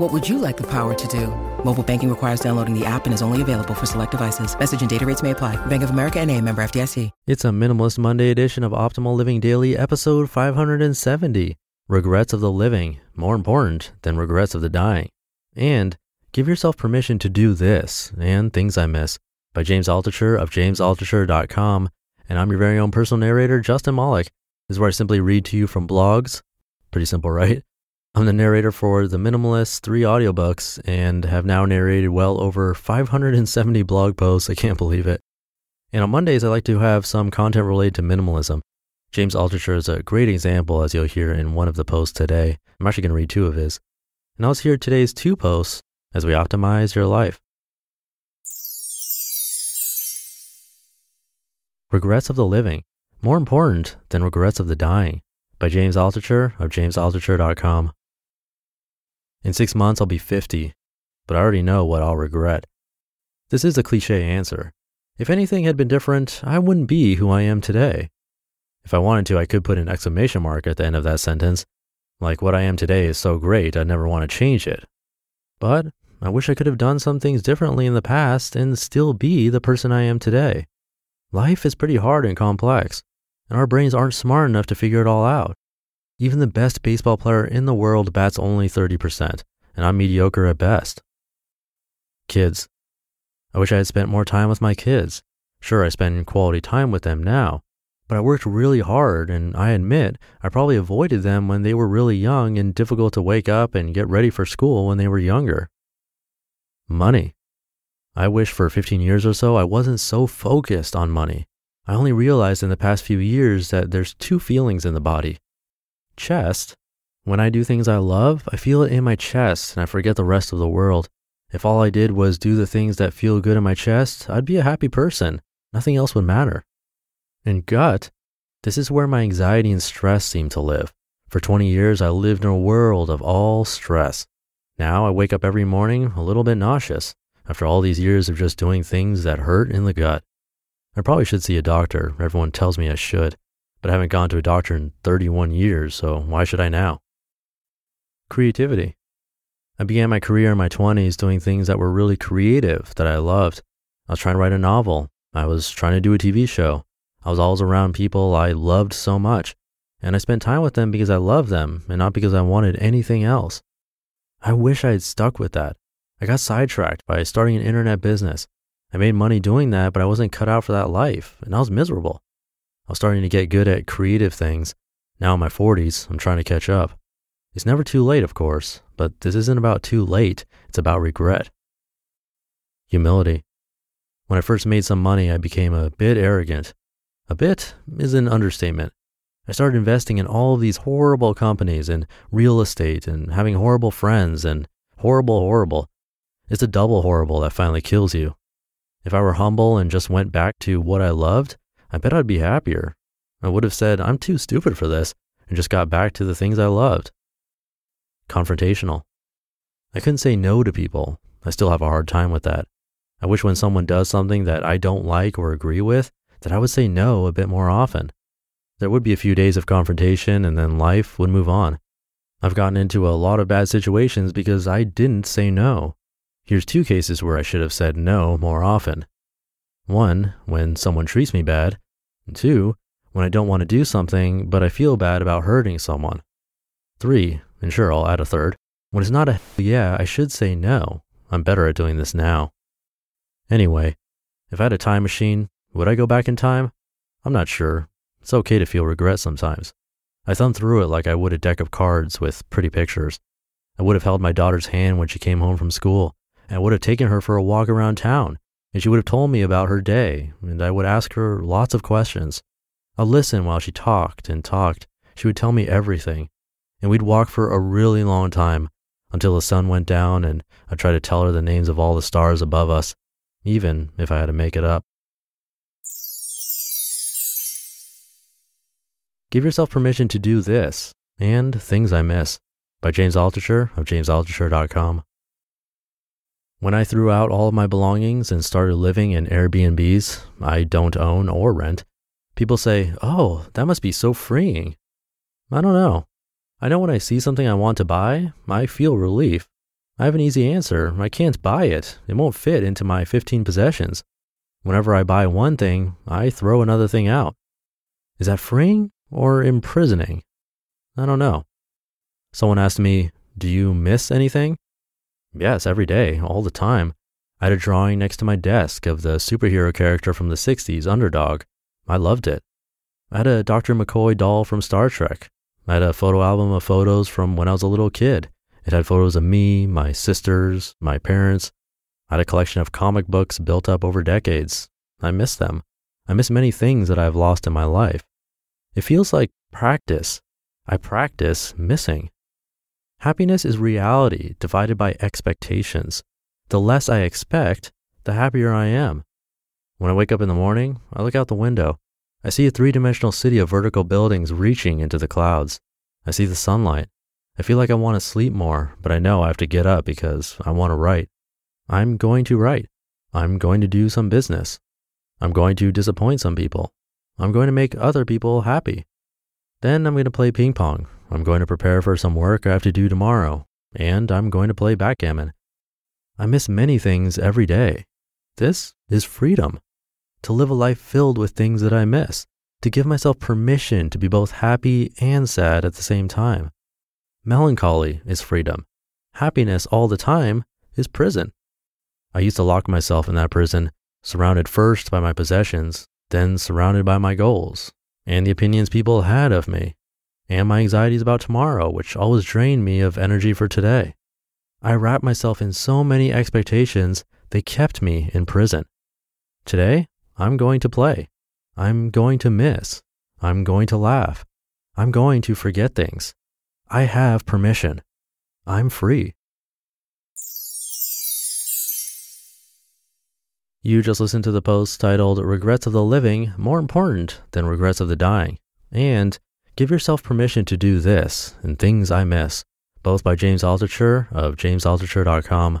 What would you like the power to do? Mobile banking requires downloading the app and is only available for select devices. Message and data rates may apply. Bank of America and a member FDIC. It's a Minimalist Monday edition of Optimal Living Daily, episode 570. Regrets of the living, more important than regrets of the dying. And give yourself permission to do this and things I miss by James Altucher of jamesaltucher.com. And I'm your very own personal narrator, Justin Malik. This is where I simply read to you from blogs. Pretty simple, right? I'm the narrator for The Minimalist, three audiobooks, and have now narrated well over 570 blog posts. I can't believe it. And on Mondays, I like to have some content related to minimalism. James Altucher is a great example, as you'll hear in one of the posts today. I'm actually going to read two of his. And I'll hear today's two posts as we optimize your life. Regrets of the Living, more important than regrets of the dying, by James Altucher of jamesaltucher.com. In six months, I'll be 50, but I already know what I'll regret. This is a cliche answer. If anything had been different, I wouldn't be who I am today. If I wanted to, I could put an exclamation mark at the end of that sentence. Like what I am today is so great, I'd never want to change it. But I wish I could have done some things differently in the past and still be the person I am today. Life is pretty hard and complex, and our brains aren't smart enough to figure it all out. Even the best baseball player in the world bats only 30%, and I'm mediocre at best. Kids. I wish I had spent more time with my kids. Sure, I spend quality time with them now, but I worked really hard, and I admit I probably avoided them when they were really young and difficult to wake up and get ready for school when they were younger. Money. I wish for 15 years or so I wasn't so focused on money. I only realized in the past few years that there's two feelings in the body. Chest. When I do things I love, I feel it in my chest and I forget the rest of the world. If all I did was do the things that feel good in my chest, I'd be a happy person. Nothing else would matter. And gut, this is where my anxiety and stress seem to live. For 20 years, I lived in a world of all stress. Now I wake up every morning a little bit nauseous after all these years of just doing things that hurt in the gut. I probably should see a doctor. Everyone tells me I should, but I haven't gone to a doctor in 31 years, so why should I now? Creativity. I began my career in my 20s doing things that were really creative that I loved. I was trying to write a novel. I was trying to do a TV show. I was always around people I loved so much, and I spent time with them because I loved them and not because I wanted anything else. I wish I had stuck with that. I got sidetracked by starting an internet business. I made money doing that, but I wasn't cut out for that life, and I was miserable. I was starting to get good at creative things. Now in my 40s, I'm trying to catch up. It's never too late, of course, but this isn't about too late, it's about regret. Humility. When I first made some money, I became a bit arrogant. A bit is an understatement. I started investing in all of these horrible companies and real estate and having horrible friends and horrible, horrible. It's a double horrible that finally kills you. If I were humble and just went back to what I loved, I bet I'd be happier. I would have said, I'm too stupid for this, and just got back to the things I loved. Confrontational. I couldn't say no to people. I still have a hard time with that. I wish when someone does something that I don't like or agree with, that I would say no a bit more often. There would be a few days of confrontation and then life would move on. I've gotten into a lot of bad situations because I didn't say no. Here's two cases where I should have said no more often. One, when someone treats me bad. And two, when I don't want to do something, but I feel bad about hurting someone. Three, and sure, I'll add a third, when it's not a yeah, I should say no. I'm better at doing this now. Anyway, if I had a time machine, would I go back in time? I'm not sure. It's okay to feel regret sometimes. I thumbed through it like I would a deck of cards with pretty pictures. I would have held my daughter's hand when she came home from school, and I would have taken her for a walk around town, and she would have told me about her day, and I would ask her lots of questions. I'd listen while she talked and talked. She would tell me everything, and we'd walk for a really long time until the sun went down, and I'd try to tell her the names of all the stars above us, even if I had to make it up. Give yourself permission to do this and things I miss by James Altucher of jamesaltucher.com. When I threw out all of my belongings and started living in Airbnbs I don't own or rent, people say, Oh, that must be so freeing. I don't know. I know when I see something I want to buy, I feel relief. I have an easy answer. I can't buy it. It won't fit into my 15 possessions. Whenever I buy one thing, I throw another thing out. Is that freeing? or imprisoning? I don't know. Someone asked me, Do you miss anything? Yes, every day, all the time. I had a drawing next to my desk of the superhero character from the 60s, Underdog. I loved it. I had a Dr. McCoy doll from Star Trek. I had a photo album of photos from when I was a little kid. It had photos of me, my sisters, my parents. I had a collection of comic books built up over decades. I miss them. I miss many things that I've lost in my life. It feels like practice. I practice missing. Happiness is reality divided by expectations. The less I expect, the happier I am. When I wake up in the morning, I look out the window. I see a three dimensional city of vertical buildings reaching into the clouds. I see the sunlight. I feel like I want to sleep more, but I know I have to get up because I want to write. I'm going to write. I'm going to do some business. I'm going to disappoint some people. I'm going to make other people happy. Then I'm going to play ping pong. I'm going to prepare for some work I have to do tomorrow. And I'm going to play backgammon. I miss many things every day. This is freedom. To live a life filled with things that I miss. To give myself permission to be both happy and sad at the same time. Melancholy is freedom. Happiness all the time is prison. I used to lock myself in that prison, surrounded first by my possessions, then surrounded by my goals and the opinions people had of me, and my anxieties about tomorrow, which always drained me of energy for today. I wrapped myself in so many expectations, they kept me in prison. Today, I'm going to play. I'm going to miss. I'm going to laugh. I'm going to forget things. I have permission. I'm free. You just listened to the post titled Regrets of the Living More Important Than Regrets of the Dying. And Give Yourself Permission to Do This and Things I Miss, both by James Altucher of jamesaltucher.com.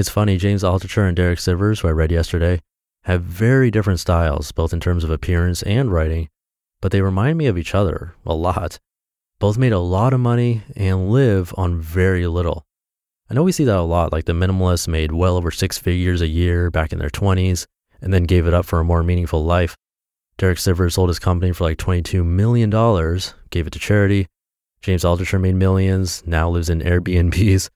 It's funny, James Altucher and Derek Sivers, who I read yesterday, have very different styles, both in terms of appearance and writing, but they remind me of each other a lot. Both made a lot of money and live on very little. I know we see that a lot, like the minimalists made well over six figures a year back in their 20s and then gave it up for a more meaningful life. Derek Sivers sold his company for like $22 million, gave it to charity. James Altucher made millions, now lives in Airbnbs.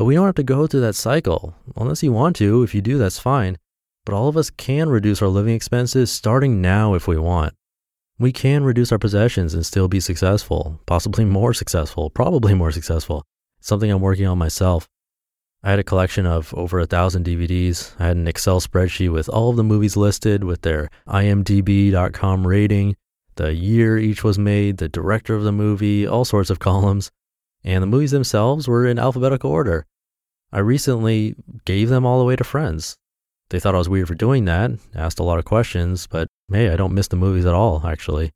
But we don't have to go through that cycle. Unless you want to, if you do, that's fine. But all of us can reduce our living expenses starting now if we want. We can reduce our possessions and still be successful, possibly more successful, probably more successful. Something I'm working on myself. I had a collection of over a thousand DVDs. I had an Excel spreadsheet with all of the movies listed with their IMDb.com rating, the year each was made, the director of the movie, all sorts of columns. And the movies themselves were in alphabetical order. I recently gave them all away to friends. They thought I was weird for doing that, asked a lot of questions, but hey, I don't miss the movies at all, actually.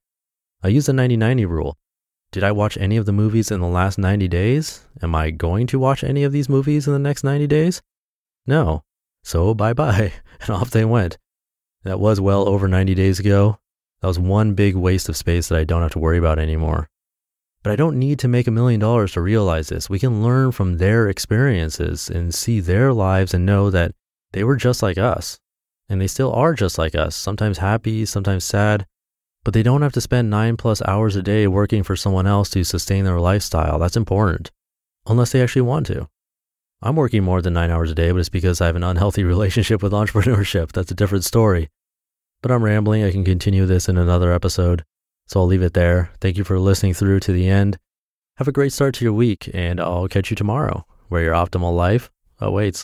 I use the 90 90 rule. Did I watch any of the movies in the last 90 days? Am I going to watch any of these movies in the next 90 days? No. So bye bye. And off they went. That was well over 90 days ago. That was one big waste of space that I don't have to worry about anymore. But I don't need to make a million dollars to realize this. We can learn from their experiences and see their lives and know that they were just like us. And they still are just like us, sometimes happy, sometimes sad, but they don't have to spend nine plus hours a day working for someone else to sustain their lifestyle. That's important, unless they actually want to. I'm working more than nine hours a day, but it's because I have an unhealthy relationship with entrepreneurship. That's a different story. But I'm rambling. I can continue this in another episode. So I'll leave it there. Thank you for listening through to the end. Have a great start to your week, and I'll catch you tomorrow where your optimal life awaits.